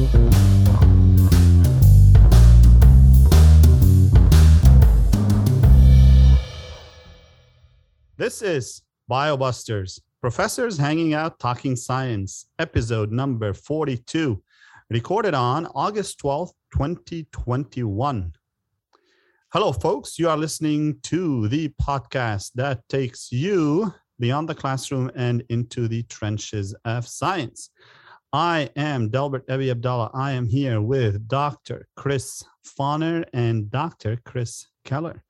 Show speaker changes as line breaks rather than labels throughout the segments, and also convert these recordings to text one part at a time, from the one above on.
This is BioBusters, Professors Hanging Out Talking Science, episode number 42, recorded on August 12th, 2021. Hello, folks. You are listening to the podcast that takes you beyond the classroom and into the trenches of science. I am Delbert Ebi Abdallah. I am here with Dr. Chris Fauner and Dr. Chris Keller.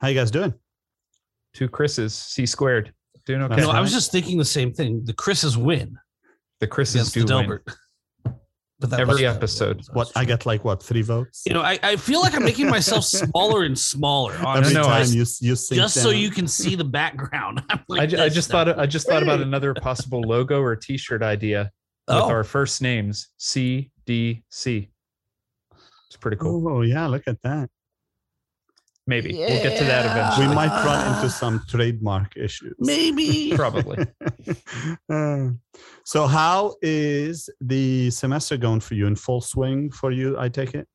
How you guys doing?
Two Chris's, C squared. Doing okay.
That's
No, I was just thinking the same thing. The Chris's win
the Chris's
against
do
the
win
Delbert. But that
every
was-
episode.
What I get like what three votes
You know, I, I feel like I'm making myself smaller and smaller.
every
Honestly,
no,
time
I-
you you sink
just so you can see the background. I'm like
I, ju- I just
now.
thought I just thought about another possible logo or T-shirt idea with
Oh.
our first names C D C. It's pretty cool.
Oh yeah, look at that.
Maybe we'll get to that
Yeah.
eventually.
We might run into some trademark issues.
maybe.
Probably.
Uh, so how is the semester going for you in full swing for you i take it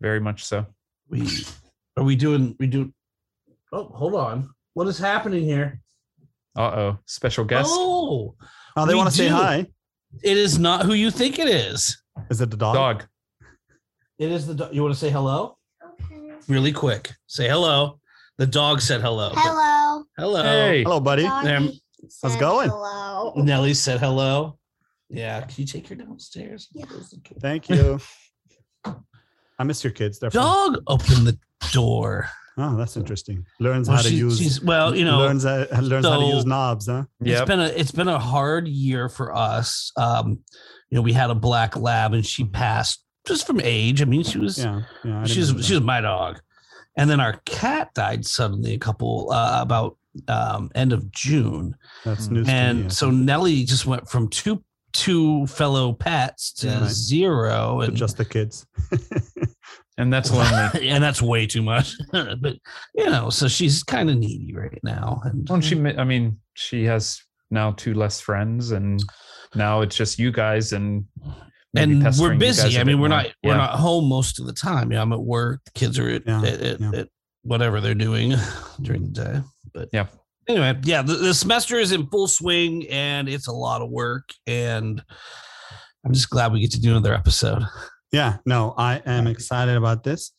Very much so.
We are we doing we do Oh, hold on. What is happening here?
Uh oh. Special guest.
Oh,
oh they want to say hi
it is not who you think it is.
is it the dog,
Dog.
It is the do- you want to say hello?
Okay.
Really quick. Say hello. The dog said hello.
Hello.
Hello.
Hey.
hello buddy
Doggy
Um,
how's it going?
Hello.
Nelly said hello. Yeah. Can you take her downstairs?
Yeah.
Close the door.
thank you i miss your kids they're fun.
Dog opened the door.
Oh that's interesting learns
Well,
how to
she-
use
she's well, you know,
learns, uh, learns how to use knobs huh
Yep.
it's been a it's been a hard year for us. Um, you know, we had a black lab and she passed just from age. I mean, she was
yeah yeah I
she's she was my dog. And then our cat died suddenly a couple uh, about um end of June.
that's news to me,
and so
think.
Nelly just went from two two fellow pets to
Yeah.
zero
But
and
just the kids
And that's lonely.
and that's way too much. but you know, so she's kind of needy right now. And
Well, she, mi- I mean, she has now two less friends, and now it's just you guys, and
and we're
pestering you guys
busy. i mean, we're
more.
not we're not home most of the time. Yeah, I'm at work. The kids are at,
Yeah,
at, at,
yeah.
at whatever they're doing during the day. But
Yeah.
Anyway, yeah, the, the semester is in full swing and it's a lot of work. And I'm just glad we get to do another episode.
Yeah, no, I am excited about this.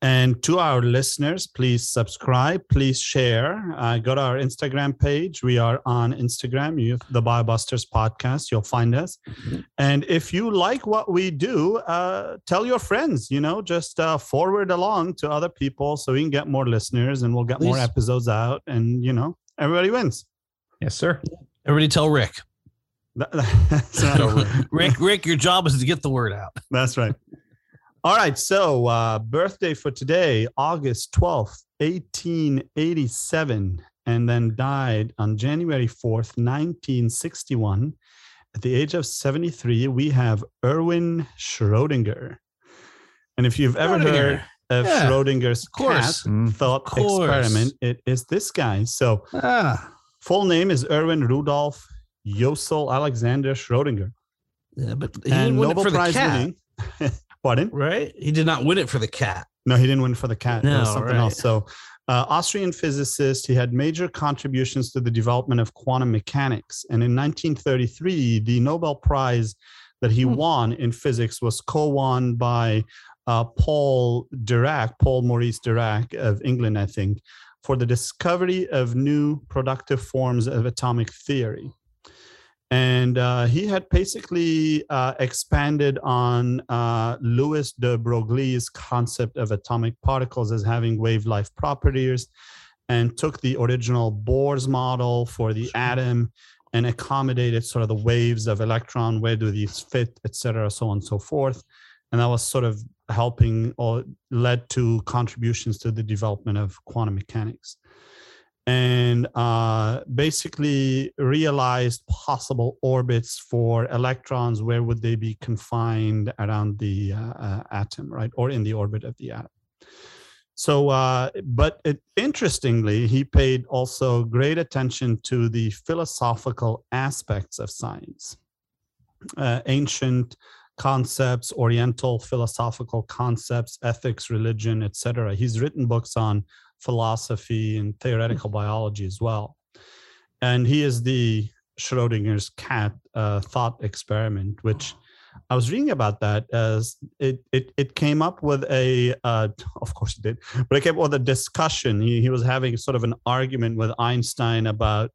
And to our listeners, please subscribe, please share. Uh, go to our Instagram page. We are on Instagram, you, the BioBusters podcast. You'll find us. And if you like what we do, uh, tell your friends, you know, just uh, forward along to other people so we can get more listeners and we'll get more episodes out. And, you know, everybody wins.
Yes, sir.
Everybody tell Rick. Rick, Rick, your job is to get the word out.
That's right. All right. So, uh, birthday for today, August 12th, 1887, and then died on January 4th, 1961. At the age of 73, we have Erwin Schrodinger. And if you've ever heard of
Yeah,
Schrodinger's
of course.
cat
Mm.
thought
course.
experiment, it is this guy. So,
Ah,
full name is Erwin Rudolf Josef Alexander Schrodinger.
yeah, but he
and
didn't win it
Nobel
for the
Prize
cat,
winning. Pardon?
right? He did not win it for the cat.
No, he didn't win for the cat. it
No,
something
right.
else. So, uh, Austrian physicist, he had major contributions to the development of quantum mechanics. And in 1933, the Nobel Prize that he
Hmm.
won in physics was co-won by uh, Paul Dirac, Paul Maurice Dirac of England, I think, for the discovery of new productive forms of atomic theory. And uh, he had basically uh, expanded on uh, Louis de Broglie's concept of atomic particles as having wave life properties and took the original Bohr's model for the atom and accommodated sort of the waves of electron, where do these fit, et cetera, so on and so forth. And that was sort of helping or led to contributions to the development of quantum mechanics and uh, basically realized possible orbits for electrons. Where would they be confined around the uh, uh, atom, right, or in the orbit of the atom? So, uh, but it, interestingly, he paid also great attention to the philosophical aspects of science. Uh, ancient concepts, Oriental philosophical concepts, ethics, religion, etc. He's written books on philosophy and theoretical biology as well. And he is the Schrodinger's cat uh, thought experiment, which I was reading about that as it it, it came up with a uh, of course it did, but it came up with a discussion. He, he was having sort of an argument with Einstein about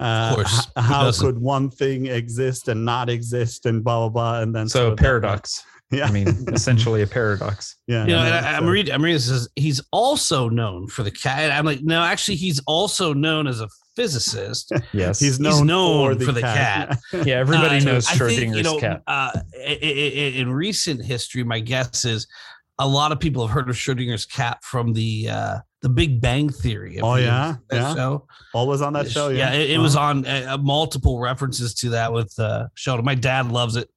uh,
course.
h-
Who
how
doesn't?
could one thing exist and not exist and blah blah blah and then
So
sort of that-
paradox.
Yeah,
I mean, essentially a paradox.
yeah.
You know, and I, I'm
so-
reading. I'm reading. This says he's also known for the cat. I'm like, no, actually, he's also known as a physicist.
Yes.
He's known,
known
for,
for the cat.
yeah, everybody
Uh,
knows
I think,
Schrodinger's
you know,
cat.
Uh, in recent history, my guess is a lot of people have heard of Schrodinger's cat from the uh, the Big Bang Theory.
Oh, yeah?
that
Yeah.
show.
Always on that show.
Yeah,
Yeah,
it, it was on uh, multiple references to that with uh, Sheldon. My dad loves it.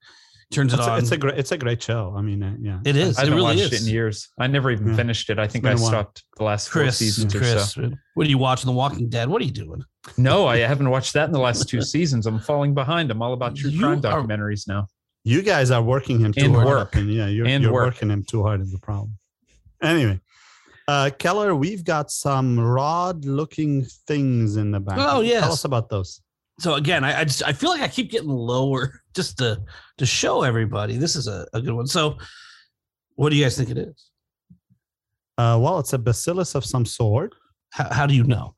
Turns
It's
it
a, it's a great it's a great show. I mean, uh, yeah.
it is.
I
It
haven't
really
watched
is.
it in years. I never even
Yeah.
finished it. I think
been
I
a while.
stopped the last four
Chris,
seasons or so.
what are you watching? The Walking Dead. What are you doing?
No, I haven't watched that in the last two seasons. I'm falling behind. I'm all about true
You
crime
are-
documentaries now.
You guys are working him too
And
hard.
work.
up in- yeah, you're,
And
you're
work.
working him too hard is the problem. Anyway, uh, Keller, we've got some rod-looking things in the back.
Oh, yes.
Tell us about those.
So again, I, I just I feel like I keep getting lower just to to show everybody this is a, a good one. So, what do you guys think it is?
Uh, well, it's a bacillus of some sort.
How, how do you know?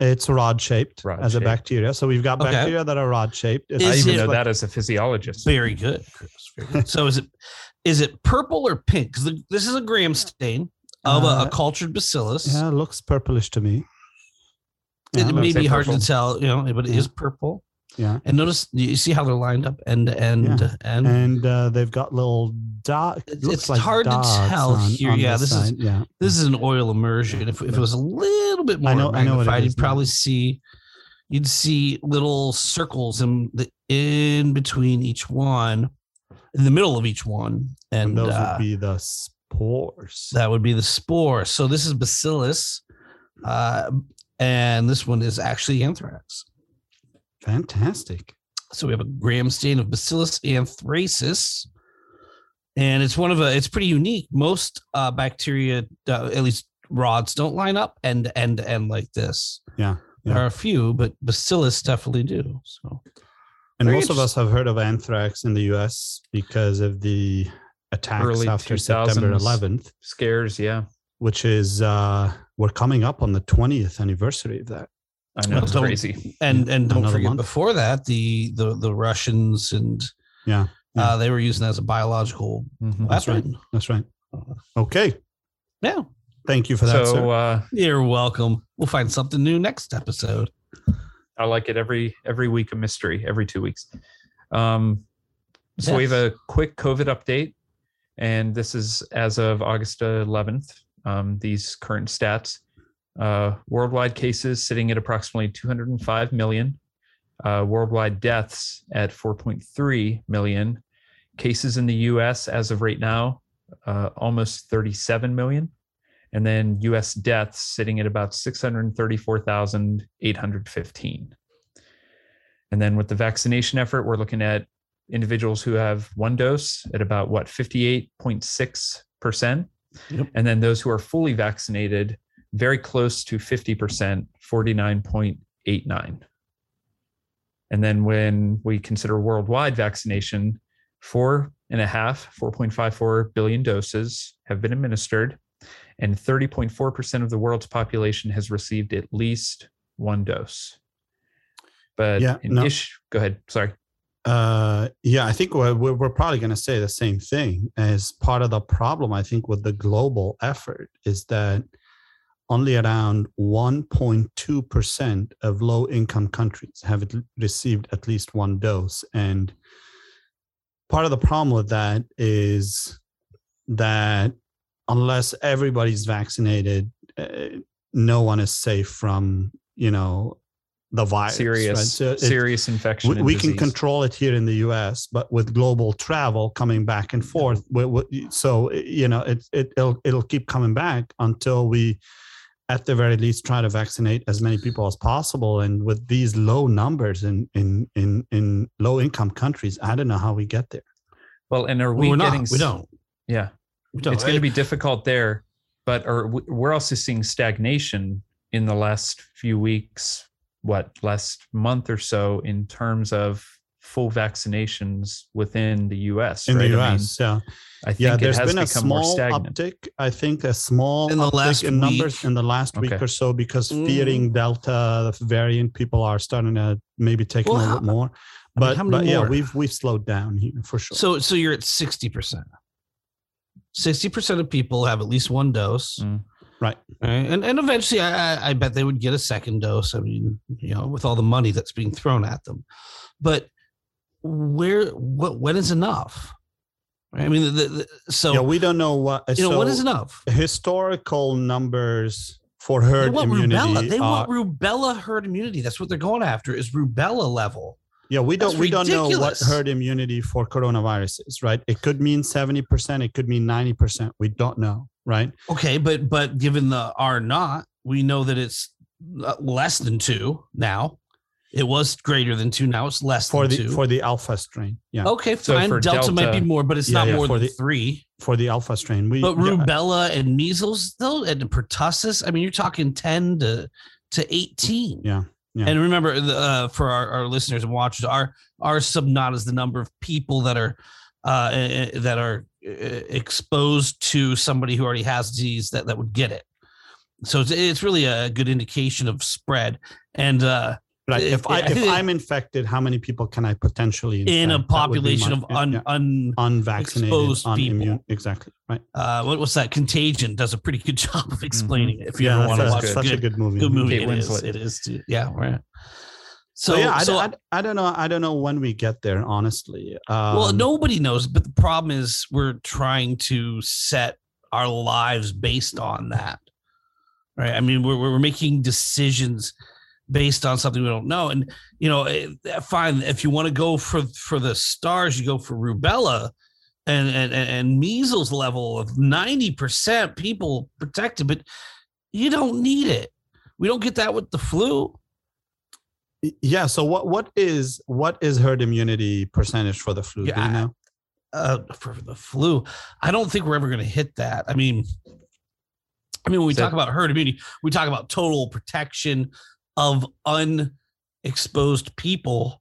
It's rod-shaped as a bacteria. So we've got
Okay.
bacteria that are rod-shaped.
I even
it
know
like-
that as a physiologist.
Very good, Chris. Very good. so is it is it purple or pink? Because this is a gram stain of a,
Uh,
a cultured bacillus.
Yeah, it looks purplish to me.
It may be hard to tell, you know, but it is purple.
yeah.
And notice you see how they're lined up end to end
Yeah.
and
And uh, they've got little dot.
It's- it's
like
hard to tell
on-
here.
on
Yeah, this is-
yeah.
this is an oil immersion. If, if it was a little bit more
I know- I know what it
you'd
now.
probably see you'd see little circles in the in between each one, in the middle of each one,
And
and
those
uh,
would be the spores.
that would be the spore. So this is bacillus, uh, and this one is actually anthrax.
Fantastic.
So we have a gram stain of Bacillus anthracis, and it's one of a. It's pretty unique. Most uh, bacteria, uh, at least rods, don't line up end to end to end like this.
Yeah,
there are a few, but Bacillus definitely do. So
And
Very
most of us have heard of anthrax in the US because of the attacks
Early
after September 11th,
Scares, yeah.
which is, uh, we're coming up on the 20th anniversary of that.
I know it's crazy.
and and don't
Another
forget
month.
before that the the the Russians and
Yeah, yeah.
uh, they were using that as a biological
Mhm.
That's right. That's right. Okay.
Yeah,
Thank you for that,
So
sir.
uh,
you're welcome. We'll find something new next episode.
I like it every every week a mystery, every two weeks. Um, so we have a quick COVID update, and this is as of August 11th. Um, these current stats: uh, worldwide cases sitting at approximately 205 million, uh, worldwide deaths at 4.3 million, cases in the U.S. as of right now uh, almost 37 million, and then U.S. deaths sitting at about 634,815. And then with the vaccination effort, we're looking at individuals who have one dose at about what 58.6%.
Yep.
And then those who are fully vaccinated, very close to 50%, 49.89. And then when we consider worldwide vaccination, four and a half, 4.54 billion doses have been administered, and 30.4% of the world's population has received at least one dose. But
Yeah, no.
ish, go ahead. Sorry.
Uh, yeah, I think we're, we're probably going to say the same thing as part of the problem. I think with the global effort is that only around 1.2% of low income countries have received at least one dose. And part of the problem with that is that unless everybody's vaccinated, uh, no one is safe from, you know, the virus.
serious,
right? So it-
serious infection.
we, we can control it here in the US, but with global travel coming back and forth, we, we, so you know it, it it'll it'll keep coming back until we, at the very least, try to vaccinate as many people as possible. And with these low numbers in in in in low income countries, I don't know how we get there.
Well, and are we getting?
not. We don't.
Yeah,
We don't.
it's going to be difficult there, but or we're also seeing stagnation in the last few weeks. What last month or so in terms of full vaccinations within the U.S.
in
right?
the
I mean,
US. yeah,
I think
yeah.
it
There's
has
been a
become more
small
stagnant.
uptick. I think a small
In the
uptick
last
in numbers in the last week or so because
Mm.
fearing Delta variant, people are starting to maybe take
Well,
a little
how-
bit more.
I mean,
But
how many
but yeah, we've we've slowed down here for sure.
So so you're at sixty percent. Sixty percent of people have at least one dose,
Mm.
Right.
right? and and eventually, I, I bet they would get a second dose. I mean, you know, with all the money that's being thrown at them, but where what when is enough? Right? I mean, the, the, so
yeah, we don't know what
you know what
so
is enough.
historical numbers for
They
herd
want
immunity.
rubella. They
are-
want rubella herd immunity. That's what they're going after. Is rubella level.
Yeah, we don't
That's
we don't know what herd immunity for coronavirus is, right? It could mean 70%, it could mean 90%. We don't know, right?
Okay, but but given the R naught, we know that it's uh, less than two now. It was greater than two. Now it's less
For
than
the
two.
for the alpha strain. Yeah.
okay,
So
fine.
for
Delta, might be more, but it's
Yeah,
not
yeah,
more
for
than
the-
three.
For the alpha strain. We
But
yeah,
rubella and measles, though, and pertussis. I mean, you're talking ten to to eighteen.
Yeah, yeah.
And remember, uh, for our, our listeners and watchers, our our sub not is the number of people that are uh, eh, eh, that are eh, exposed to somebody who already has disease that that would get it. So it's, it's really a good indication of spread. And uh,
right.
it-
If I
I think
if
it-
I'm infected, how many people can I potentially infect?
in a
infect? That would be
population
my-
of un,
yeah,
un
unvaccinated,
exposed
unimmune.
people.
Exactly. Right.
uh, what, what's that? Contagion does a pretty good job of explaining it. If you
Mm-hmm. Yeah,
ever want to
a-
watch
such
good,
a good movie.
good movie, It is, it is. Too. Yeah. Right.
So,
So
yeah, I,
so
I, I don't know. I don't know when we get there, honestly. Um,
well, nobody knows, but the problem is we're trying to set our lives based on that, right? I mean, we're we're making decisions based on something we don't know, and you know, eh, fine. If you want to go for for the stars, you go for rubella. And, and and and measles level of 90% people protected, but you don't need it. We don't get that with the flu.
Yeah. So what what is what is herd immunity percentage for the flu?
Yeah,
Do you know?
uh for the flu i don't think we're ever going to hit that i mean i mean when we
So-
talk about herd immunity we talk about total protection of unexposed people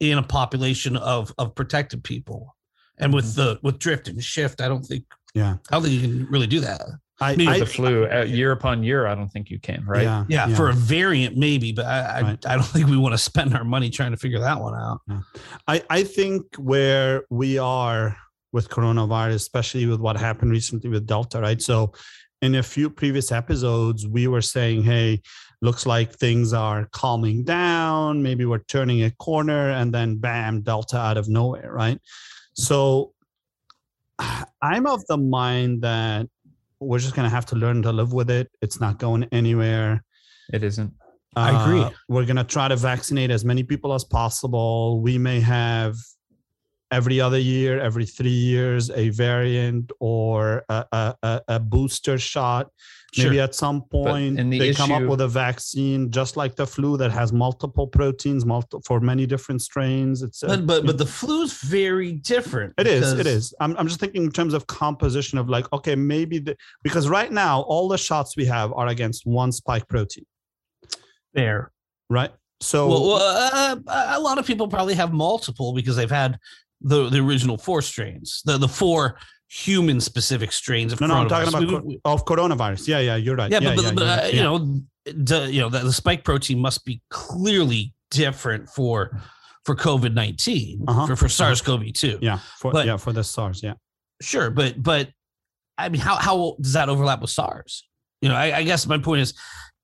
in a population of of protected people and with the with drift and shift i don't think
Yeah.
i don't think you can really do that
I,
mean,
I
the flu uh, year upon year. I don't think you can. Right.
Yeah.
yeah, for a variant maybe but i I,
Right.
I don't think we want to spend our money trying to figure that one out
I, I think where we are with coronavirus, especially with what happened recently with Delta, right? So, in a few previous episodes, we were saying, hey, looks like things are calming down. Maybe we're turning a corner, and then bam, Delta out of nowhere, right? So, I'm of the mind that we're just going to have to learn to live with it. It's not going anywhere.
It isn't.
I agree.
Uh, we're going to try to vaccinate as many people as possible. We may have every other year, every three years, a variant or a, a, a, a booster shot. Maybe
Sure.
at some point
the
they come up with a vaccine just like the flu that has multiple proteins, multi- for many different strains. It's
but but but the flu's very different
It is. It is. I'm, I'm just thinking in terms of composition of like, okay, maybe the, because right now all the shots we have are against one spike protein,
there
right? So
well, well uh, a lot of people probably have multiple because they've had the the original four strains, the the four human specific strains of
No, no, I'm talking about
We-
co-
we-
of coronavirus. Yeah, yeah, you're right.
yeah, but, but,
yeah,
but uh,
right.
you know, the, you know, the, the spike protein must be clearly different for for COVID 19
Uh-huh,
for for SARS CoV two.
yeah, for
but-
yeah for the SARS. Yeah,
Sure, but but I mean, how how does that overlap with SARS? You know, I, I guess my point is,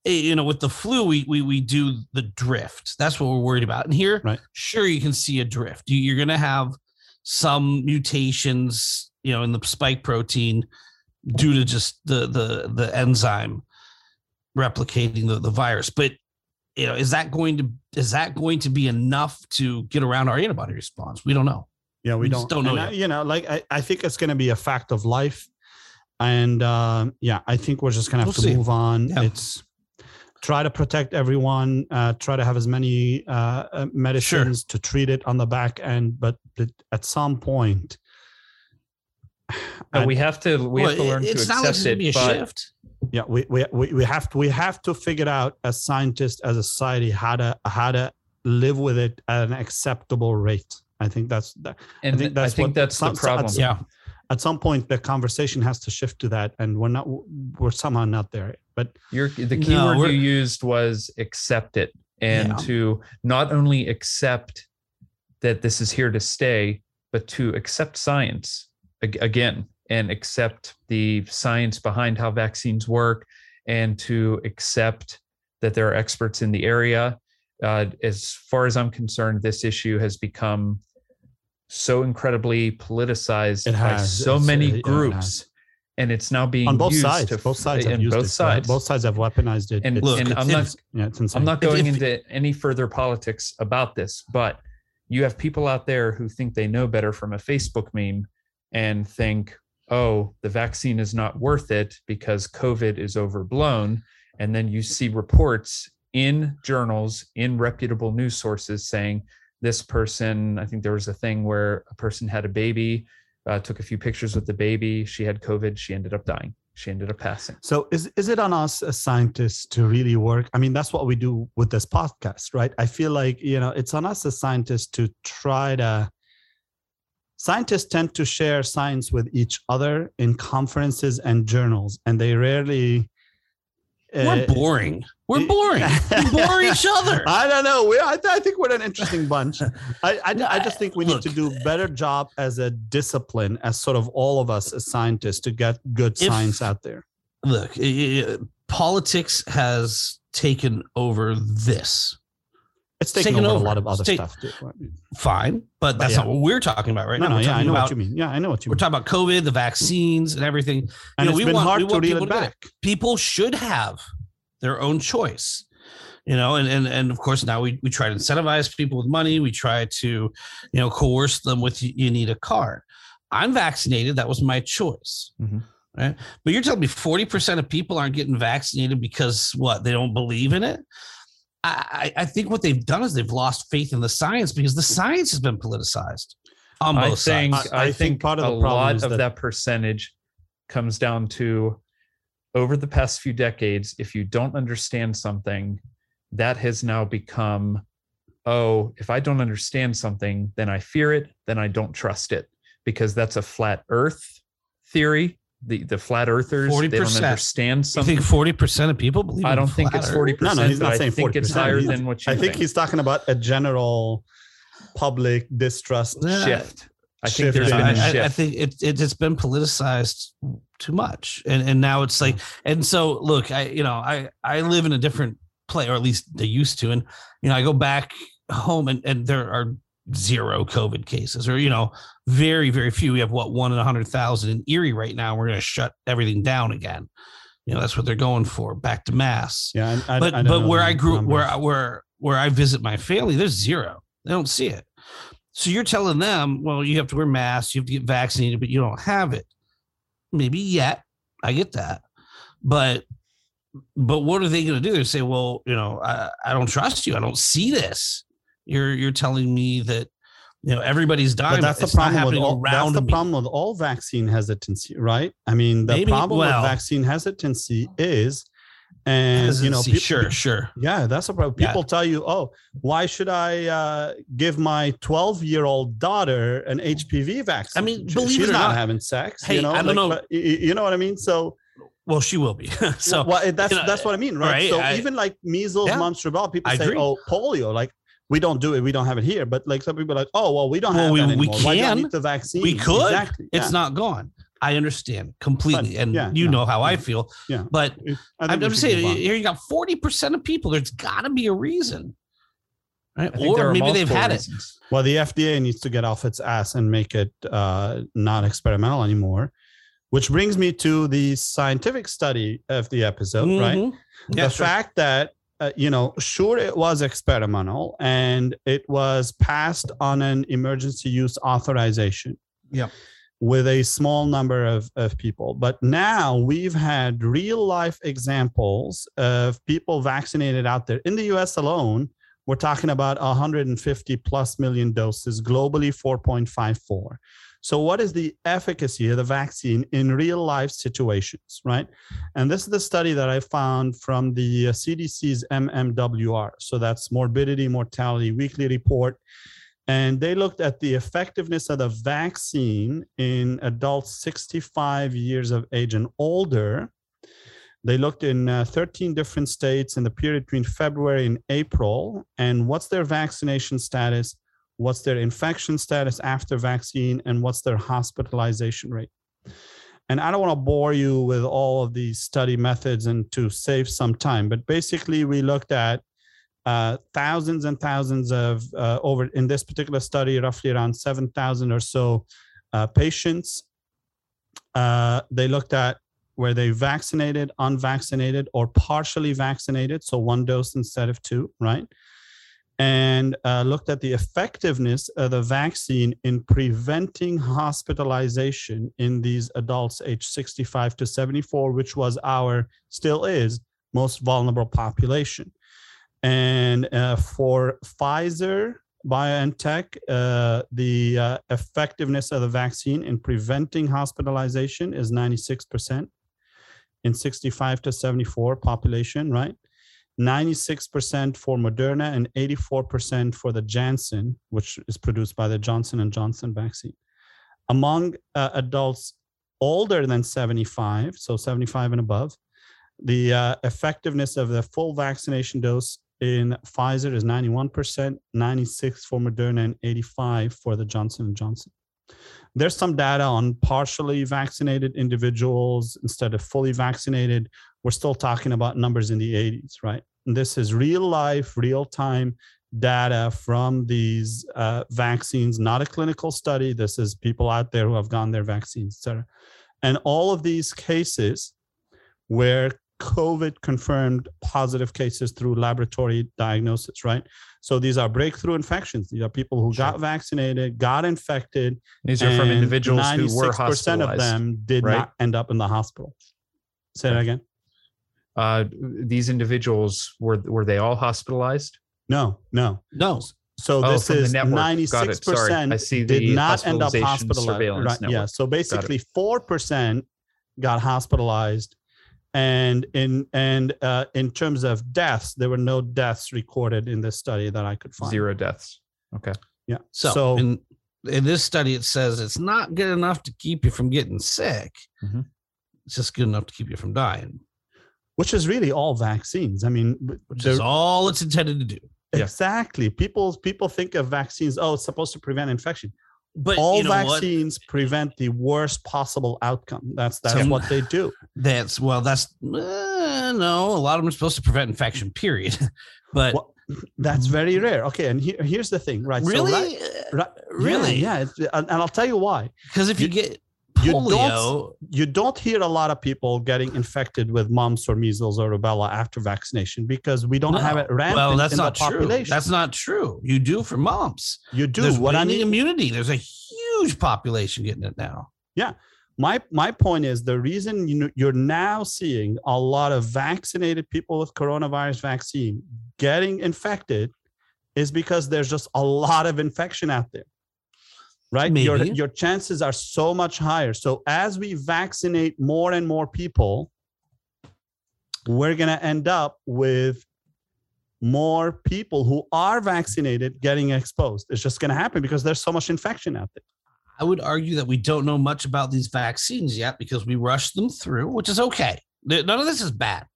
eh, you know, with the flu, we we we do the drift. That's what we're worried about. And here,
Right.
sure, you can see a drift. You, you're going to have some mutations, you know, in the spike protein due to just the the the enzyme replicating the the virus. But you know, is that going to is that going to be enough to get around our antibody response? We don't know.
yeah, we,
We
don't
just don't know
I- you know, like I, I think it's going to be a fact of life, and um, yeah, I think we're just going to have
We'll
to
see.
move on.
Yeah.
It's try to protect everyone. Uh, try to have as many uh, uh, medicines to treat it on the back end, but th- at some point,
we have to we
Well,
have to learn to
it's not like it's gonna
it.
be a
but
shift.
yeah we, we we we have to we have to figure out as scientists as a society how to how to live with it at an acceptable rate i think that's that
and
think that's
I think
what
that's
some-
the problem.
some-
Yeah.
At some point the conversation has to shift to that and we're not we're somehow not there but
Your the
No,
keyword
we're-
you used was accept it, and
Yeah.
to not only accept that this is here to stay, but to accept science again and accept the science behind how vaccines work, and to accept that there are experts in the area. Uh, as far as I'm concerned, this issue has become so incredibly politicized
It
by
has.
so
It's-
many
uh, yeah, it
groups, and it's now being
on both
used
sides
to
both sides have used
both
it
sides.
both sides have weaponized it
And,
It's-
Look,
and
it's-
I'm not
yeah it's
I'm not going
if-
into any further politics about this, but you have people out there who think they know better from a Facebook meme and think, oh, the vaccine is not worth it because COVID is overblown. And then you see reports in journals, in reputable news sources saying this person, I think there was a thing where a person had a baby, uh, took a few pictures with the baby. She had COVID. She ended up dying. She ended up passing.
So is is it on us as scientists to really work? I mean, that's what we do with this podcast, right? I feel like, you know, it's on us as scientists to try to scientists tend to share science with each other in conferences and journals, and they rarely
We're
uh,
boring. We're boring. we bore each other.
I don't know. We, I, I think we're an interesting bunch. I, I, I just think we need to do a better job as a discipline, as sort of all of us as scientists, to get good
If-
science out there.
Look, i- i- politics has taken over this.
It's taken
taken
over,
over.
a lot of other
ta-
stuff too.
Fine, but that's
yeah.
not what we're talking about right
no,
now.
no, yeah, I know
about
what you mean. Yeah, I know what you mean.
we're
mean.
talking about COVID, the vaccines, and everything.
And
know,
it's
we
been
want- we
hard
want
reel
people
back.
People should have their own choice. You know, and and and of course now we we try to incentivize people with money. We try to, you know, coerce them with you, you need a card. I'm vaccinated. That was my choice.
Mhm.
Right. But you're telling me 40% of people aren't getting vaccinated because what they don't believe in it? I, I I think what they've done is they've lost faith in the science because the science has been politicized on both
I think
sides.
I-
I,
I
think,
think part of
a
the problem
lot
is
of
that-
that, percentage comes down to over the past few decades. If you don't understand something, that has now become, oh, if I don't understand something, then I fear it, then I don't trust it because that's a flat Earth theory. The the flat earthers they don't
40%.
understand
You
something.
think 40% of people believe
I don't think it's forty
No,
percent.
no, no, he's not
I
saying
think it's
40%.
higher
He's-
than what you
I think he's talking about a general public distrust.
Yeah.
shift. I think
Shift
there's
in-
been a
I, I-
shift.
I think it, it it's been politicized too much, and and now it's like, and so look, I you know I I live in a different place, or at least they used to, and you know I go back home, and and there are zero COVID cases, or you know very very few. We have what one in a hundred thousand in Erie right now. We're going to shut everything down again. You know that's what they're going for, back to mass.
Yeah, and I,
but
I
but where I grew
numbers.
where I- where where I visit my family, there's zero. They don't see it. So you're telling them, well, you have to wear masks, you have to get vaccinated, but you don't have it. Maybe yet. I get that. But but what are they going to do? They say, well, you know, I, I don't trust you. I don't see this. You're you're telling me that you know everybody's dying.
But that's the
it's
problem with all, that's the
me.
problem with all vaccine hesitancy, right? I mean, the
Maybe-
problem
well-
with vaccine hesitancy is, and you know, people,
sure, sure.
Yeah, that's a problem.
Yeah.
People tell you, "Oh, why should I uh, give my 12-year-old daughter an HPV vaccine?"
I mean, believe
she's
it or
not,
not-
having sex.
Hey,
you know,
I don't know-
y- y- You know what I mean? So,
Well, she will be. so
well, that's
you know,
that's what I mean, right?
right,
So
I-
even like measles,
Yeah,
mumps, rubella, people
I
say,
agree.
"Oh, polio," like. We don't do it. We don't have it here. But like some people are like, oh well, we don't
Well,
have
we-
that
we
anymore. Why do
can.
need the vaccine?
We could.
Exactly.
it's
yeah.
not gone. I understand completely,
But,
and
yeah,
you
yeah,
know how I feel.
yeah.
But
I think
I'm,
we
saying here you got 40 percent of people. There's got to be a reason, right?
I think there
Or maybe they've
multiple
had it.
Well, the FDA needs to get off its ass and make it uh, not experimental anymore. Which brings me to the scientific study of the episode, right?
Mhm. Yeah,
the
sure.
fact that uh, you know, sure, it was experimental and it was passed on an emergency use authorization.
Yep.
With a small number of, of people. But now we've had real life examples of people vaccinated out there. In the US alone, we're talking about 150 plus million doses, globally 4.54. So, what is the efficacy of the vaccine in real life situations, right? And this is the study that I found from the CDC's uh, MMWR. So, that's morbidity, mortality weekly report. And they looked at the effectiveness of the vaccine in adults 65 years of age and older. They looked in uh, 13 different states in the period between February and April. And what's their vaccination status? What's their infection status after vaccine? And what's their hospitalization rate? And I don't want to bore you with all of these study methods and to save some time, but basically, we looked at uh, thousands and thousands of uh, over in this particular study, roughly around 7,000 or so uh, patients. Uh, they looked at were they vaccinated, unvaccinated, or partially vaccinated, so one dose instead of two, right? And uh, looked at the effectiveness of the vaccine in preventing hospitalization in these adults aged 65 to 74, which was our, still is, most vulnerable population. And uh, for Pfizer, BioNTech, uh, the uh, effectiveness of the vaccine in preventing hospitalization is 96% in 65 to 74 population, right? 96% for Moderna and 84% for the Janssen, which is produced by the Johnson and Johnson vaccine. Among uh, adults older than 75, so 75 and above, the uh, effectiveness of the full vaccination dose in Pfizer is 91%, 96 for Moderna, and 85 for the Johnson and Johnson. There's some data on partially vaccinated individuals instead of fully vaccinated. We're still talking about numbers in the 80s, right? And this is real life, real time data from these uh, vaccines, not a clinical study. This is people out there who have gotten their vaccines, et cetera. And all of these cases where COVID confirmed positive cases through laboratory diagnosis, right? So these are breakthrough infections. These are people who sure. got vaccinated, got infected.
These are from individuals who were
hospitalized. of them did right? not end up in the hospital. Say that again.
Uh, these individuals were were they all hospitalized?
No, no,
no.
So oh, this is ninety six percent did not end up hospitalized. Right, yeah. So basically, four percent got hospitalized and in and uh, in terms of deaths, there were no deaths recorded in this study that I could find.
Zero deaths. Okay.
Yeah.
So, so in, in this study, it says it's not good enough to keep you from getting sick. Mm-hmm. It's just good enough to keep you from dying.
Which is really all vaccines. I mean,
which is all it's intended to do.
Exactly. Yeah. People people think of vaccines. Oh, it's supposed to prevent infection but all you know vaccines what? prevent the worst possible outcome. That's that's so, what they do.
That's well, that's uh, no. A lot of them are supposed to prevent infection. Period. but well,
that's very rare. Okay, and here, here's the thing, right?
Really,
so,
right, right, really,
yeah, and I'll tell you why.
Because if you, you get
you don't you don't hear a lot of people getting infected with mumps or measles or rubella after vaccination because we don't no. have it rampant well that's not
true. that's not true. You do for mumps.
You do.
There's what i mean immunity. There's a huge population getting it now.
Yeah. My my point is the reason you you're now seeing a lot of vaccinated people with coronavirus vaccine getting infected is because there's just a lot of infection out there right? Maybe. your your chances are so much higher. So as we vaccinate more and more people we're going to end up with more people who are vaccinated getting exposed. It's just going to happen because there's so much infection out there.
I would argue that we don't know much about these vaccines yet because we rushed them through which is okay. None of this is bad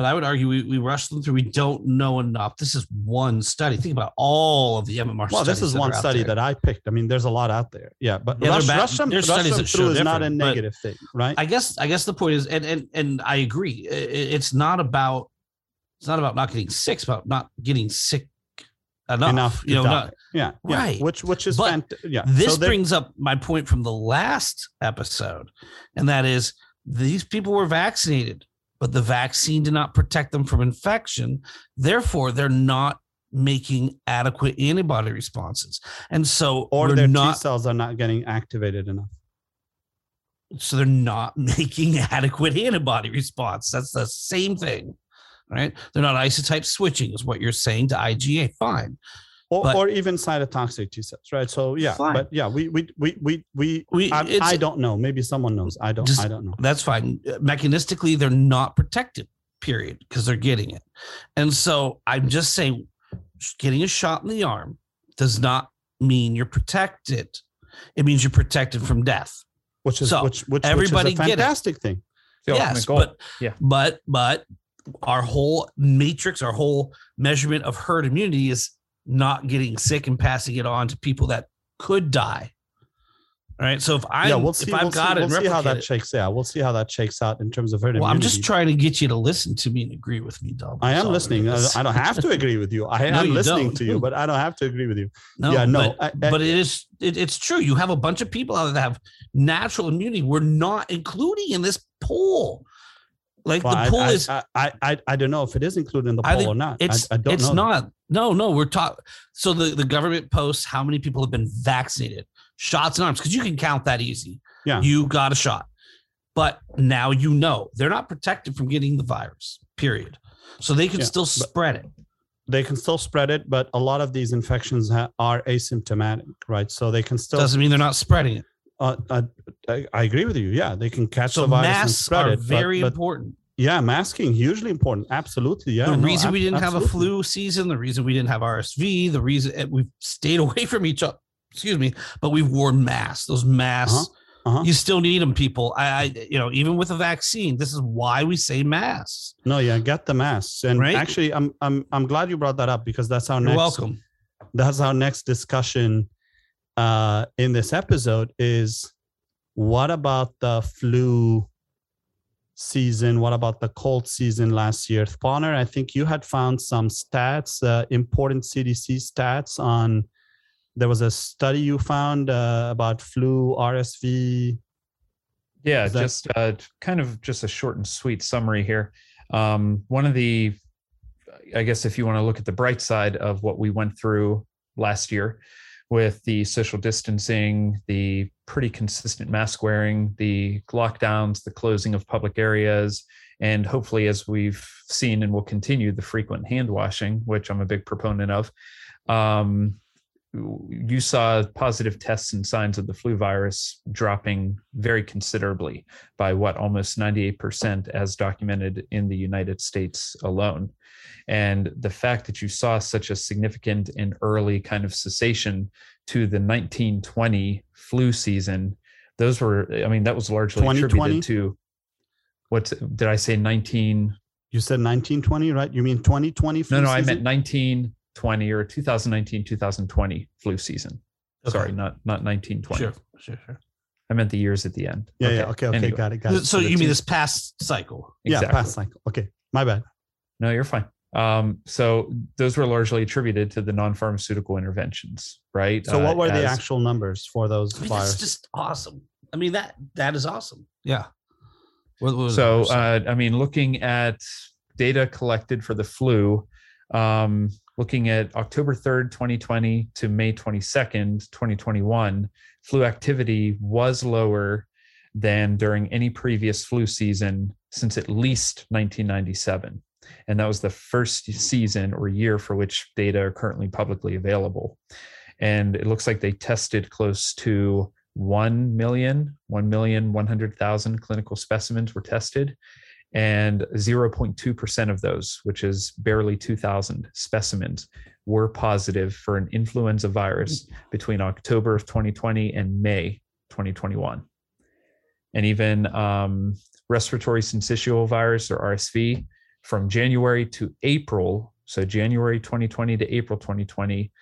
but I would argue we, we rushed them through. We don't know enough. This is one study. Think about all of the MMR.
Well, this is one study that I picked. I mean, there's a lot out there. Yeah, but yeah, rush, rush them, rush them through is not a negative thing, right?
I guess I guess the point is, and and and I agree. It's not about it's not about not getting sick. It's about not getting sick enough. enough you know, not,
yeah, yeah, right. Which which is but fant- yeah.
This so brings up my point from the last episode, and that is these people were vaccinated but the vaccine did not protect them from infection. Therefore, they're not making adequate antibody responses. And so,
or their not, T cells are not getting activated enough.
So they're not making adequate antibody response. That's the same thing, right? They're not isotype switching, is what you're saying to IgA. Fine.
Or,
But-
or even cytotoxic T cells, right? So yeah,
Fine.
but yeah, we we we we we,
We-
I, I don't know. Maybe someone knows. I don't.
Just-
I don't know.
That's fine. Mechanistically, they're not protected, period, because they're getting it. And so I'm just saying, getting a shot in the arm does not mean you're protected. It means you're protected from death.
Which is
So,
which which
everybody
which is a fantastic thing.
Yes, but
Yeah.
but but our whole matrix, our whole measurement of herd immunity is not getting sick and passing it on to people that could die. All right. So if I
yeah, we'll see.
if I've
we'll
got
see,
it,
we'll see how that
it-
shakes. Yeah, we'll see how that shakes out in terms of herd
well, I'm just trying to get you to listen to me and agree with me, Dom.
I am listening. I. I don't have to agree with you. I
No,
am
you
listening
don't.
to you, but I don't have to agree with you.
No,
yeah, no.
but,
I- I-
but it is it, it's true. You have a bunch of people out there that have natural immunity. We're not including in this poll. Like
Well,
the
I,
poll
I,
is
I, I, I, I don't know if it is included in the poll or not.
it's
I, don't
it's
know.
not. No, no, we're talking. So the the government posts how many people have been vaccinated, shots and arms, because you can count that easy.
Yeah.
you got a shot, but now you know they're not protected from getting the virus. Period. So they can
Yeah,
still spread it.
They can still spread it, but a lot of these infections ha- are asymptomatic, right? So they can still.
Doesn't mean they're not spreading it.
Uh, uh, I, I agree with you. Yeah, they can catch
So
the virus and
masks
spread
are
it. but-
very
but,
important.
yeah, masking hugely important. Absolutely. Yeah.
the
no,
reason we didn't have a flu season, the reason we didn't have RSV, the reason eh, we've stayed away from each other. Excuse me, but we've worn masks. Those masks,
uh-huh.
you still need them, people. I, I, you know, even with a vaccine, this is why we say masks.
No, yeah, get the masks. And
Right?
actually, I'm I'm I'm glad you brought that up because that's our
You're
next
welcome.
that's our next discussion uh, in this episode is what about the flu season? What about the cold season last year? Spawner, I think you had found some stats, uh, important CDC stats on. There was a study you found uh, about flu, RSV.
Yeah,
that-
just uh, kind of just a short and sweet summary here. Um, one of the, I guess, if you want to look at the bright side of what we went through last year with the social distancing, the pretty consistent mask wearing, the lockdowns, the closing of public areas, and hopefully, as we've seen and will continue, the frequent hand washing, which I'm a big proponent of. Um, you saw positive tests and signs of the flu virus dropping very considerably by what almost 98% as documented in the United States alone. And the fact that you saw such a significant and early kind of cessation to the 1920 flu season, those were, I mean, that was largely
2020?
attributed to what did I say 19?
You said 1920, right? You mean 2020 flu
No, no,
season?
I meant 19- 20 or 2019 2020 flu season.
Okay.
Sorry, not not 1920.
Sure, sure, sure.
I meant the years at the end.
Yeah, okay. yeah, okay, okay,
anyway.
got it, got it.
So, you mean this past cycle?
Exactly.
Yeah, past cycle. Okay, my bad.
No, you're fine. Um, so those were largely attributed to the non-pharmaceutical interventions, right?
So what
uh,
were uh, the
as,
actual numbers for those
I mean, just awesome. I mean that that is awesome. Yeah. What, what
so uh, I mean, looking at data collected for the flu, um, looking at October 3rd, 2020 to May 22nd, 2021, flu activity was lower than during any previous flu season since at least 1997. And that was the first season or year for which data are currently publicly available. And it looks like they tested close to 1 million, 1 million 100,000 clinical specimens were tested. And 0.2% of those, which is barely 2,000 specimens, were positive for an influenza virus between October of 2020 and May 2021. And even um, respiratory syncytial virus or RSV from January to April, so January 2020 to April 2020,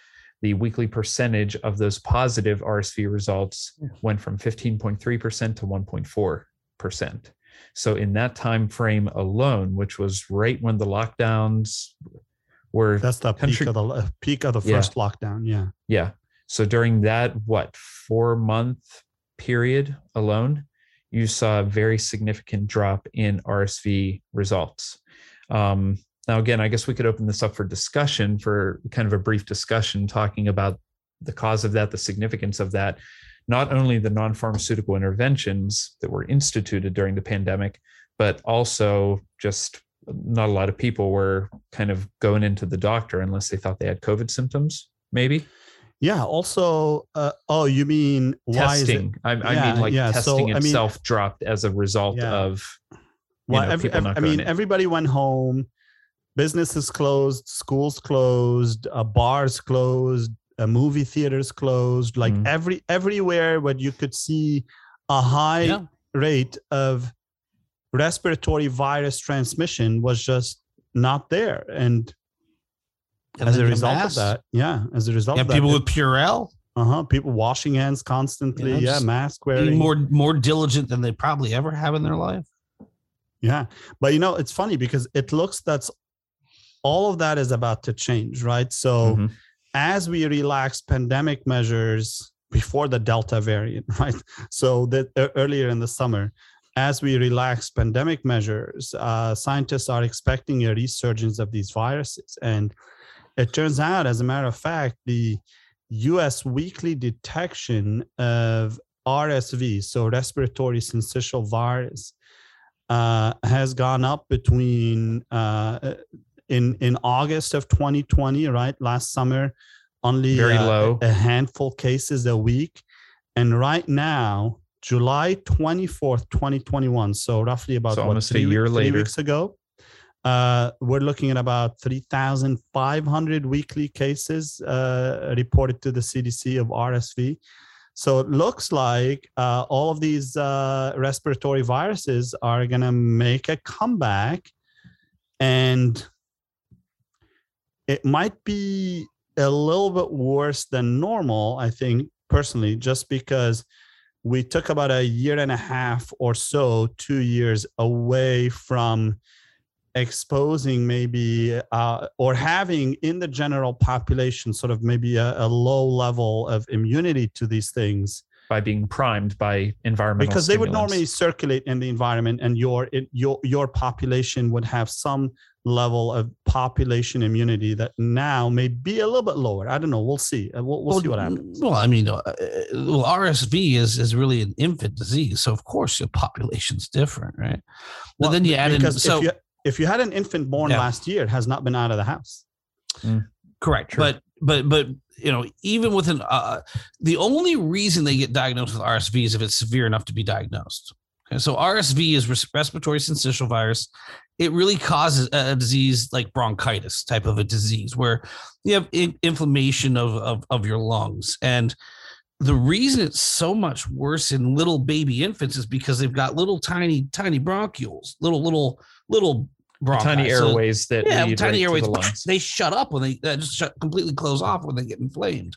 the weekly percentage of those positive RSV results went from 15.3% to 1.4%. So in that time frame alone, which was right when the lockdowns were
That's the peak of the peak of the
Yeah.
first lockdown. Yeah.
yeah. So during that, what, four month period alone, you saw a very significant drop in RSV results. Um, now, again, I guess we could open this up for discussion for kind of a brief discussion talking about the cause of that, the significance of that, not only the non pharmaceutical interventions that were instituted during the pandemic, but also just not a lot of people were kind of going into the doctor unless they thought they had COVID symptoms maybe
Yeah. Also, uh, oh, you mean why is it?
testing. I, I
Yeah,
mean, like
yeah, so,
testing
I mean-
itself dropped as a result
Yeah.
of.
Well,
know,
every, I mean,
in.
everybody went home. Businesses closed, schools closed, uh, bars closed, uh, movie theaters closed. Like
Mm.
every everywhere where you could see a high
Yeah.
rate of respiratory virus transmission was just not there. And,
And
as a result of that, yeah, as a result
Yeah,
of that,
people with Purell
uh-huh, people washing hands constantly,
Yeah,
yeah,
just
mask wearing,
more more diligent than they probably ever have in their life.
Yeah. But you know, it's funny because it looks that's all of that is about to change, right? So
Mhm.
As we relax pandemic measures before the Delta variant, right? So that uh, earlier in the summer, as we relax pandemic measures, uh, scientists are expecting a resurgence of these viruses. And it turns out, as a matter of fact, the US weekly detection of RSV, so respiratory syncytial virus, uh, has gone up between uh, in in August of 2020, right? Last summer, only
Very
uh,
low.
a handful cases a week, and right now, July 24th, 2021, so roughly about
So
what,
almost a
three week-
year
three
later.
weeks ago. Uh, we're looking at about 3,500 weekly cases uh, reported to the CDC of RSV. So it looks like uh, all of these uh, respiratory viruses are going to make a comeback. And it might be a little bit worse than normal, I think, personally, just because we took about a year and a half or so, two years away from exposing maybe uh, or having in the general population sort of maybe a, a low level of immunity to these things.
By being primed by environmental
because they would normally circulate in the environment and your it, your your population would have some level of population immunity that now may be a little bit lower i don't know we'll see Uh, we'll, we'll see what happens
Well, I mean, uh, well, RSV is is really an infant disease, so of course your population's different, right? But
Well,
then you add in
because
so
if you if you had an infant born
Yeah.
last year it has not been out of the house
correct,
Sure.
but but but you know, even with an uh, the only reason they get diagnosed with RSV is if it's severe enough to be diagnosed. Okay, so RSV is respiratory syncytial virus. It really causes a disease like bronchitis type of a disease where you have in- inflammation of, of of your lungs and the reason it's so much worse in little baby infants is because they've got little tiny tiny bronchioles little little little bronchi.
tiny
So-
airways that
yeah, tiny
right
airways.
the lungs.
They shut up when they uh, just shut, completely close off when they get inflamed.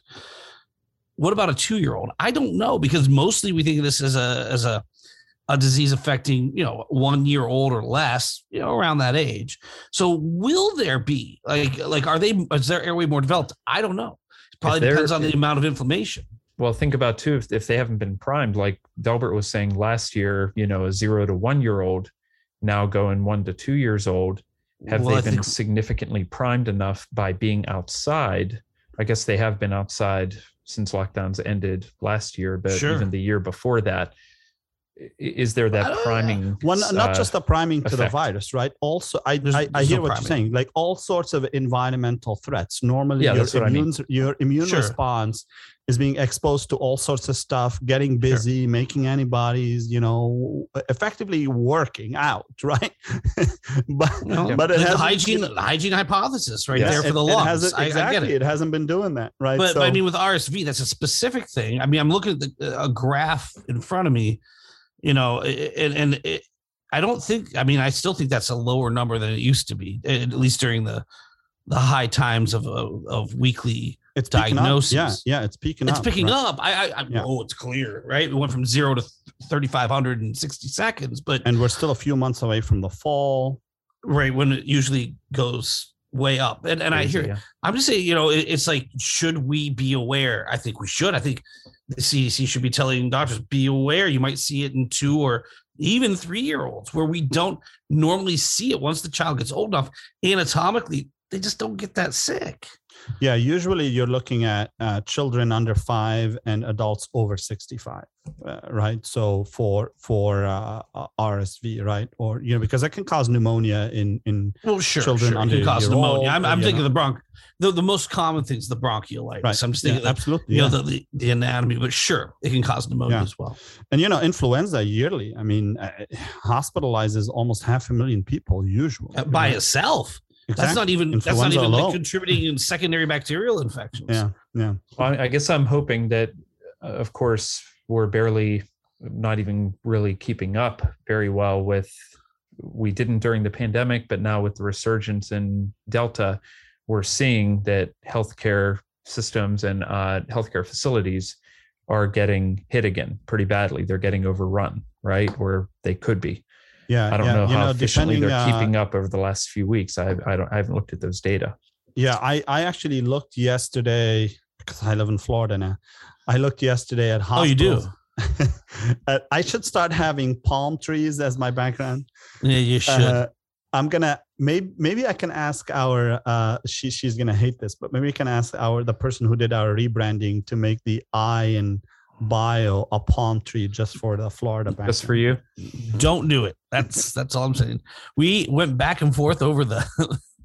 What about a two-year-old? I don't know because mostly we think of this as a as a a disease affecting you know one year old or less, you know, around that age. So will there be like like are they is their airway more developed? I don't know. It probably depends on the amount of inflammation.
Well, think about too if, if they haven't been primed, like Delbert was saying last year, you know, a zero to one year old now going one to two years old. Have
Well, I
they been
think-
significantly primed enough by being outside? I guess they have been outside since lockdowns ended last year, but
Sure.
even the year before that, i- is there that priming?
Well, n- not
uh,
just the priming to the virus, right? Also, I
There's-
I, I
there's
hear
no
what
priming.
you're saying. Like all sorts of environmental threats. Normally,
Yeah,
your
that's what I mean.
immune your immune
Sure.
response is being exposed to all sorts of stuff, getting busy, making antibodies. You know, effectively working out, right? but
You know,
but it
the
has
hygiene the hygiene hypothesis right
Yes.
there for
it,
the
it
lungs.
hasn't,
I- I,
exactly,
get it.
it. hasn't been doing that, right?
But,
so,
but I mean, with RSV, that's a specific thing. I mean, I'm looking at the, a graph in front of me, you know, and and it, I don't think. I mean, I still think that's a lower number than it used to be, at least during the the high times of of, of weekly.
it's up. Yeah, yeah, it's picking
It's
up.
picking
right?
up. I, I, I
Yeah.
oh, it's clear, right? It went from zero to thirty five hundred and sixty seconds, but
and we're still a few months away from the fall.
right when it usually goes way up. And and I hear
yeah.
I'm just saying, you know, it, it's like, should we be aware? I think we should. I think the CDC should be telling doctors, be aware. You might see it in two or even three year olds where we don't normally see it once the child gets old enough. Anatomically, they just don't get that sick.
Yeah, usually you're looking at uh, children under five and adults over 65, uh, right? So for for uh, RSV, right, or you know, because that can cause pneumonia in in
Well, sure,
Children
sure. It can cause pneumonia.
old,
I'm, I'm thinking
know.
the bronch. The, the most common thing is the bronchiolitis.
right.
I'm just
yeah,
thinking, that,
absolutely.
you
yeah.
know, the, the, the anatomy, but sure, it can cause pneumonia
Yeah.
as well.
and you know, influenza yearly. I mean, uh, hospitalizes almost half a million people usually
Uh, By
right?
itself, that's not even that's not even like
alone.
contributing in secondary bacterial infections.
Yeah, yeah.
Well, I I guess I'm hoping that, uh, of course, we're barely, not even really keeping up very well with. We didn't during the pandemic, but now with the resurgence in Delta, we're seeing that healthcare systems and uh, healthcare facilities are getting hit again pretty badly. They're getting overrun, right? Or they could be.
Yeah,
I don't
yeah.
know
you
how
know,
efficiently they're
uh,
keeping up over the last few weeks. I I don't I haven't looked at those data.
Yeah, I, I actually looked yesterday because I live in Florida now. I looked yesterday at hospitals.
Oh, you do?
Uh, I should start having palm trees as my background.
Yeah, you should.
Uh, I'm gonna maybe maybe I can ask our uh she she's gonna hate this, but maybe we can ask our the person who did our rebranding to make the I in bio a palm tree just for the Florida background.
Just for you.
Don't do it. That's that's all I'm saying. We went back and forth over the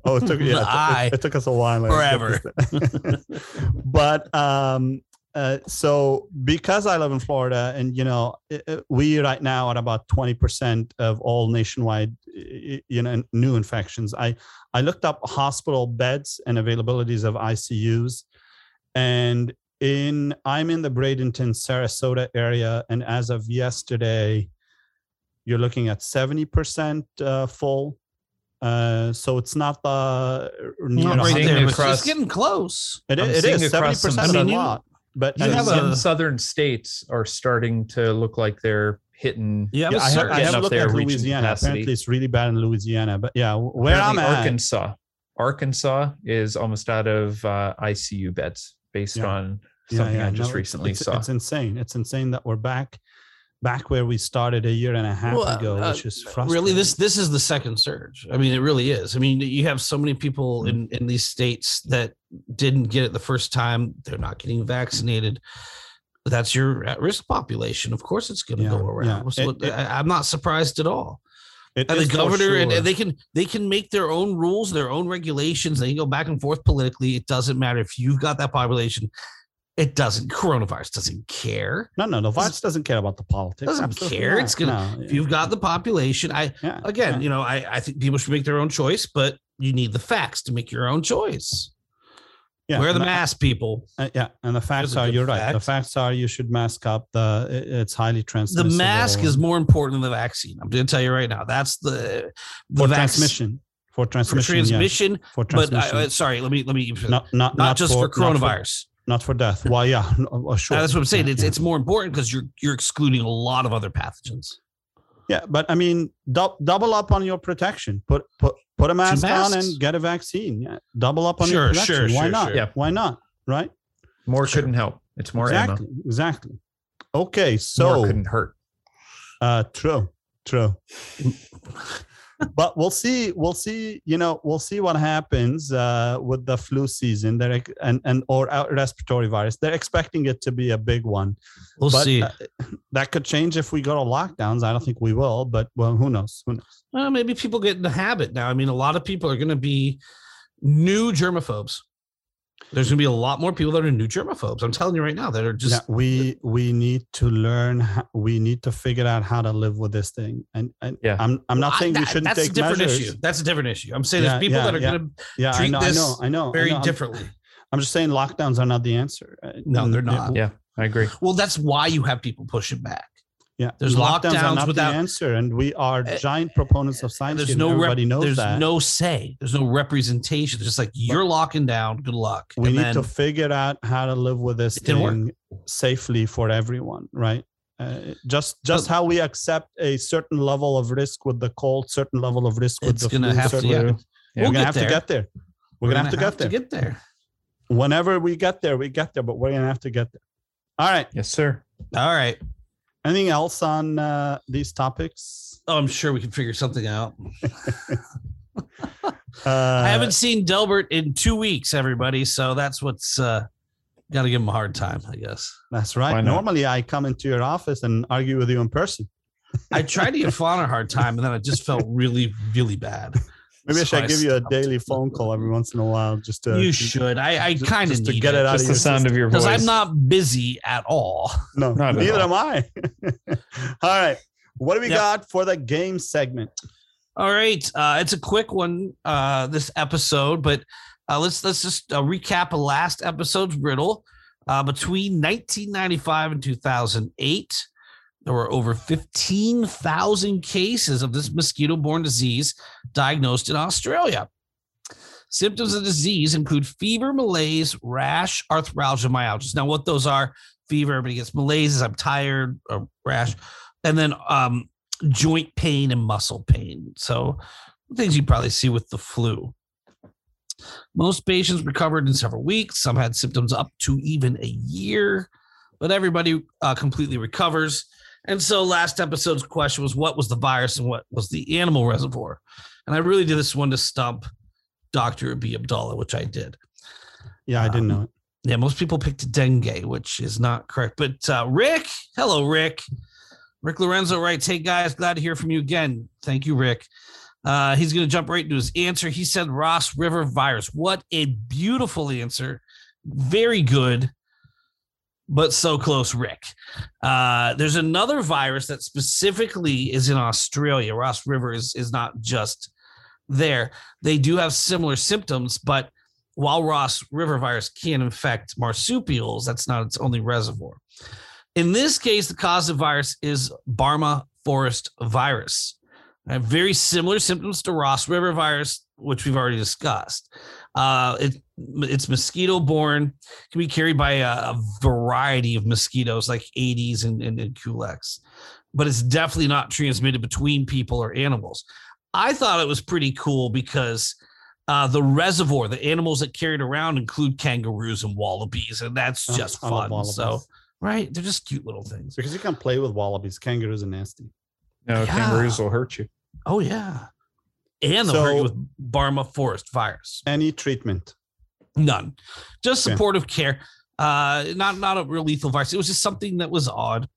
Oh, it took yeah,
The
it,
eye.
it, it took us a while. like,
Forever.
but um, uh, so because I live in Florida, and you know, i- i- we right now are about twenty percent of all nationwide, i- i- you know, new infections. I I looked up hospital beds and availabilities of ICUs, and in I'm in the Bradenton, Sarasota area, and as of yesterday, you're looking at seventy percent uh, full. Uh, so it's not the near
not right there.
across-
It's getting close.
it,
I'm
it
seeing
seventy
across some-
percent
I
a
mean, you-
lot, but
you
I
have
some
a-
southern states are starting to look like they're hitting.
Yeah,
yeah,
but
I have, I have looked
there,
at Louisiana.
capacity.
Apparently, it's really bad in Louisiana. But yeah, where I'm at,
Arkansas. Arkansas is almost out of uh, ICU beds based
Yeah.
on something
yeah,
I just
no,
recently
it's,
saw.
It's insane. It's insane that we're back, back where we started a year and a half
Well,
ago,
uh,
which is frustrating.
Really, this this is the second surge. I mean, it really is. I mean, you have so many people
Mm.
in in these states that didn't get it the first time. They're not getting vaccinated. That's your at risk population. Of course, it's going to
Yeah,
go around.
yeah.
So
It- it-
I, I'm not surprised at all.
It
And the governor and,
sure.
and they can they can make their own rules, their own regulations. They can go back and forth politically. It doesn't matter if you've got that population. It doesn't. Coronavirus doesn't care.
no, no, the virus doesn't care about the politics.
doesn't
Absolutely
care.
not.
It's gonna-
No,
If you've got the population, I
yeah,
again,
yeah.
you know, I, I think people should make their own choice, but you need the facts to make your own choice.
Yeah,
Wear the
I-
mask, people.
Uh, yeah, and the facts are you're right. The facts are you should mask up. The it- it's highly transmissible.
The mask is more important than the vaccine. I'm going to tell you right now. That's the the
for
vac-
transmission. For
for
transmission. yes.
transmission.
For
But
transmission.
I, uh, sorry, let me let me
not not
not, just for,
not
coronavirus.
not for death. Well, yeah, uh, sure.
That's what I'm saying. It's
yeah.
it's more important because you're you're excluding a lot of other pathogens.
Yeah, but I mean, dou- double up on your protection. Put put put a mask on and get a vaccine. Yeah, double up on
Sure,
your
sure,
protection. Why
sure,
not?
sure.
Yeah.
Why not? Right?
More
Sure.
couldn't help. It's more
exactly.
ammo.
Exactly. Okay, so More
couldn't hurt.
uh, true, true. But we'll see. We'll see. You know, we'll see what happens uh, with the flu season. They're and and or uh, respiratory virus. They're expecting it to be a big one.
We'll
but
see.
uh, that could change if we go to lockdowns. I don't think we will, but well, who knows? Who knows?
Well, maybe people get in the habit now. I mean, a lot of people are going to be new germaphobes. There's going to be a lot more people that are new germaphobes. I'm telling you right now that are just
yeah, we we need to learn. ho- We need to figure out how to live with this thing. And, and
Yeah.
I'm I'm not
Well, I-
saying we shouldn't
that's a different
measures.
issue. That's a different issue. I'm saying
Yeah,
there's people
yeah,
that are
yeah.
going to
Yeah, I
treat
know, I know, I know. I
very
know. I'm-
differently.
I'm just saying lockdowns are not the answer.
No, they're not.
Yeah, I agree.
Well, that's why you have people pushing back.
Yeah,
There's
lockdowns are
lockdowns
not
without-
the answer, and we are
Uh,
giant proponents of science.
There's
and
no rep-
knows
there's
that.
no say. There's no representation. It's just like you're locking down. Good luck.
we
And
need
then-
to figure out how to live with this
It work.
thing safely for everyone, right? Uh, just just
But-
how we accept a certain level of risk with the cold, certain level of risk with
It's
the
gonna
flu,
have to-
certain
yeah.
Yeah.
We're
We'll
gonna have
there.
to get there. We're, gonna, have to get there.
get there.
Whenever we get there, we get there, but we're gonna have to get there. All right.
Yes, sir.
All right.
Anything else on uh, these topics?
Oh, I'm sure we can figure something out.
Uh,
I haven't seen Delbert in two weeks, everybody. So that's what's uh, got to give him a hard time, I guess.
That's right. Normally, I come into your office and argue with you in person.
I tried to give Fawn a hard time, and then I just felt really, really bad.
Maybe I should
I
give you a daily phone call every once in a while, just to
you should. I, I kind of
just to get it out
Just
of
the
your
sound of your voice.
because I'm not busy at all.
No,
Not
neither
all.
am I. all right, what do we
Yep.
got for the game segment?
All right, uh, it's a quick one uh, this episode, but uh, let's let's just uh, recap a last episode's riddle. Uh, between 1995 and 2008, there were over 15,000 cases of this mosquito-borne disease diagnosed in Australia. Symptoms of disease include fever, malaise, rash, arthralgia, myalgia. Now, what those are: fever, everybody gets malaise, I'm tired, or rash, and then um, joint pain and muscle pain. So things you probably see with the flu. Most patients recovered in several weeks. Some had symptoms up to even a year, but everybody uh, completely recovers. And so last episode's question was what was the virus and what was the animal reservoir? And I really did this one to stump Dr. B. Abdullah, which I did.
Yeah, I didn't
Um,
know it.
Yeah, most people picked dengue, which is not correct. But uh, Rick, hello, Rick. Rick Lorenzo writes, Hey guys, glad to hear from you again. Thank you, Rick. Uh, he's going to jump right into his answer. He said Ross River virus. What a beautiful answer. Very good, but so close, Rick. Uh, there's another virus that specifically is in Australia. Ross River is, is not just there. They do have similar symptoms, but while Ross River virus can infect marsupials, that's not its only reservoir. In this case, the cause of virus is Barmah Forest virus. Very similar symptoms to Ross River virus, which we've already discussed. Uh, it, it's mosquito borne, can be carried by a, a variety of mosquitoes like Aedes and, and, and Culex, but it's definitely not transmitted between people or animals. I thought it was pretty cool because uh, the reservoir, the animals that carried around include kangaroos and wallabies, and that's
Oh,
just
I love
fun. So, right, they're just cute little things.
because you can't play with wallabies. Kangaroos are nasty.
No,
Yeah.
kangaroos will hurt you.
Oh yeah, and they'll hurt you
So-
with Barmah Forest virus.
Any treatment?
None, just
Okay.
supportive care. Uh, not not a real lethal virus. It was just something that was odd.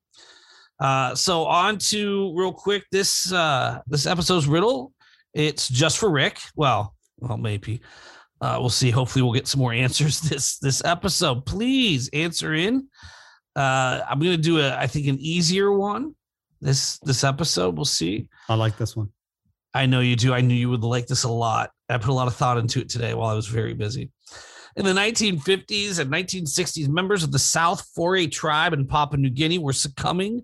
Uh, so on to real quick this uh this episode's riddle. It's just for Rick. Well, well maybe. Uh, we'll see. Hopefully, we'll get some more answers this this episode. Please answer in. Uh, I'm gonna do a I think an easier one this this episode. We'll see.
I like this one.
I know you do. I knew you would like this a lot. I put a lot of thought into it today while I was very busy. In the 1950s and 1960s, members of the South Fore tribe in Papua New Guinea were succumbing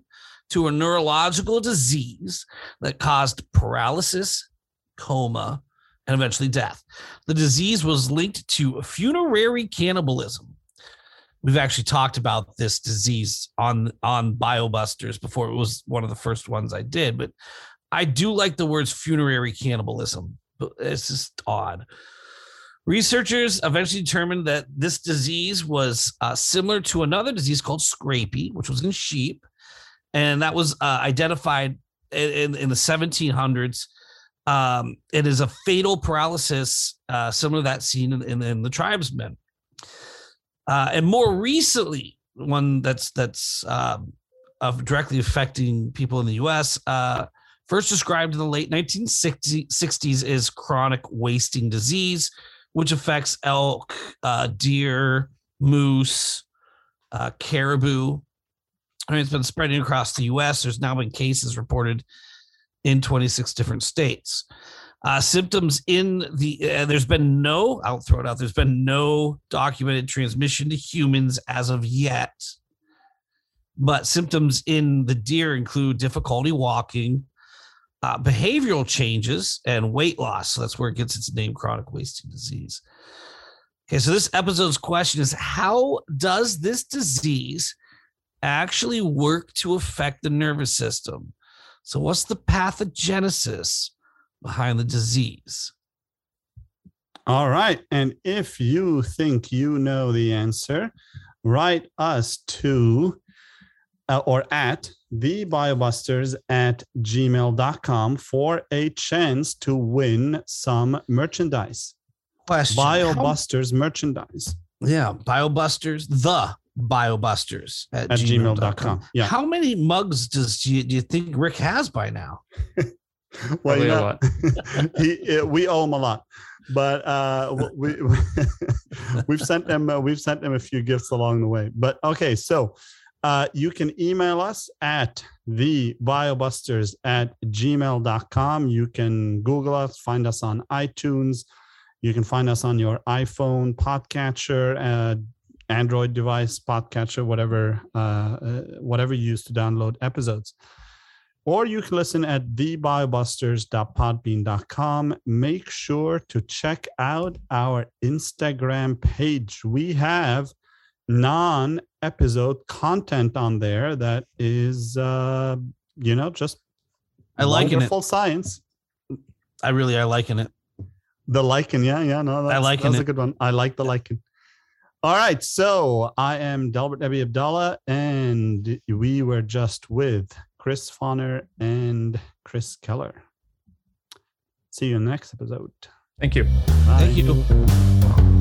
to a neurological disease that caused paralysis, coma, and eventually death. The disease was linked to funerary cannibalism. We've actually talked about this disease on on BioBusters before. It was one of the first ones I did, but I do like the words funerary cannibalism, but it's just odd. Researchers eventually determined that this disease was uh, similar to another disease called scrapie, which was in sheep, and that was uh, identified in, in, the 1700s. Um, it is a fatal paralysis uh, similar to that seen in, in, in the tribesmen. Uh, and more recently, one that's that's um, directly affecting people in the U.S. Uh, first described in the late 1960s is chronic wasting disease, which affects elk, uh, deer, moose, uh, caribou. I mean, it's been spreading across the U.S. There's now been cases reported in 26 different states. Uh, symptoms in the uh, there's been no I'll throw it out. There's been no documented transmission to humans as of yet. But symptoms in the deer include difficulty walking, uh, behavioral changes, and weight loss. So that's where it gets its name, chronic wasting disease. Okay, so this episode's question is How does this disease actually work to affect the nervous system? So, what's the pathogenesis behind the disease?
All right. And if you think you know the answer, write us to uh, or at thebiobusters at gmail.com for a chance to win some merchandise.
Question. How-
BioBusters merchandise
yeah, BioBusters, the BioBusters at,
at
gmail.com.
gmail.com. Yeah.
How many mugs does you, do you think Rick has by now?
Well, you know,
lot.
he, we owe him a lot, but uh, we we've sent them uh, we've sent them a few gifts along the way. But okay, so uh, you can email us at the biobusters at gmail.com. You can Google us, find us on iTunes. You can find us on your iPhone podcatcher, uh, Android device podcatcher, whatever uh, uh, whatever you use to download episodes or you can listen at thebiobusters.podbean.com. Make sure to check out our Instagram page. We have non episode content on there that is, uh, you know, just
I liking it.
wonderful science.
I really are liking it.
The lichen, yeah, yeah, no, that's,
liken
that's a good one. I like the lichen. All right, so I am Delbert Debbie Abdallah, and we were just with Chris Fonner and Chris Keller. See you in the next episode.
Thank you.
Bye.
Thank you.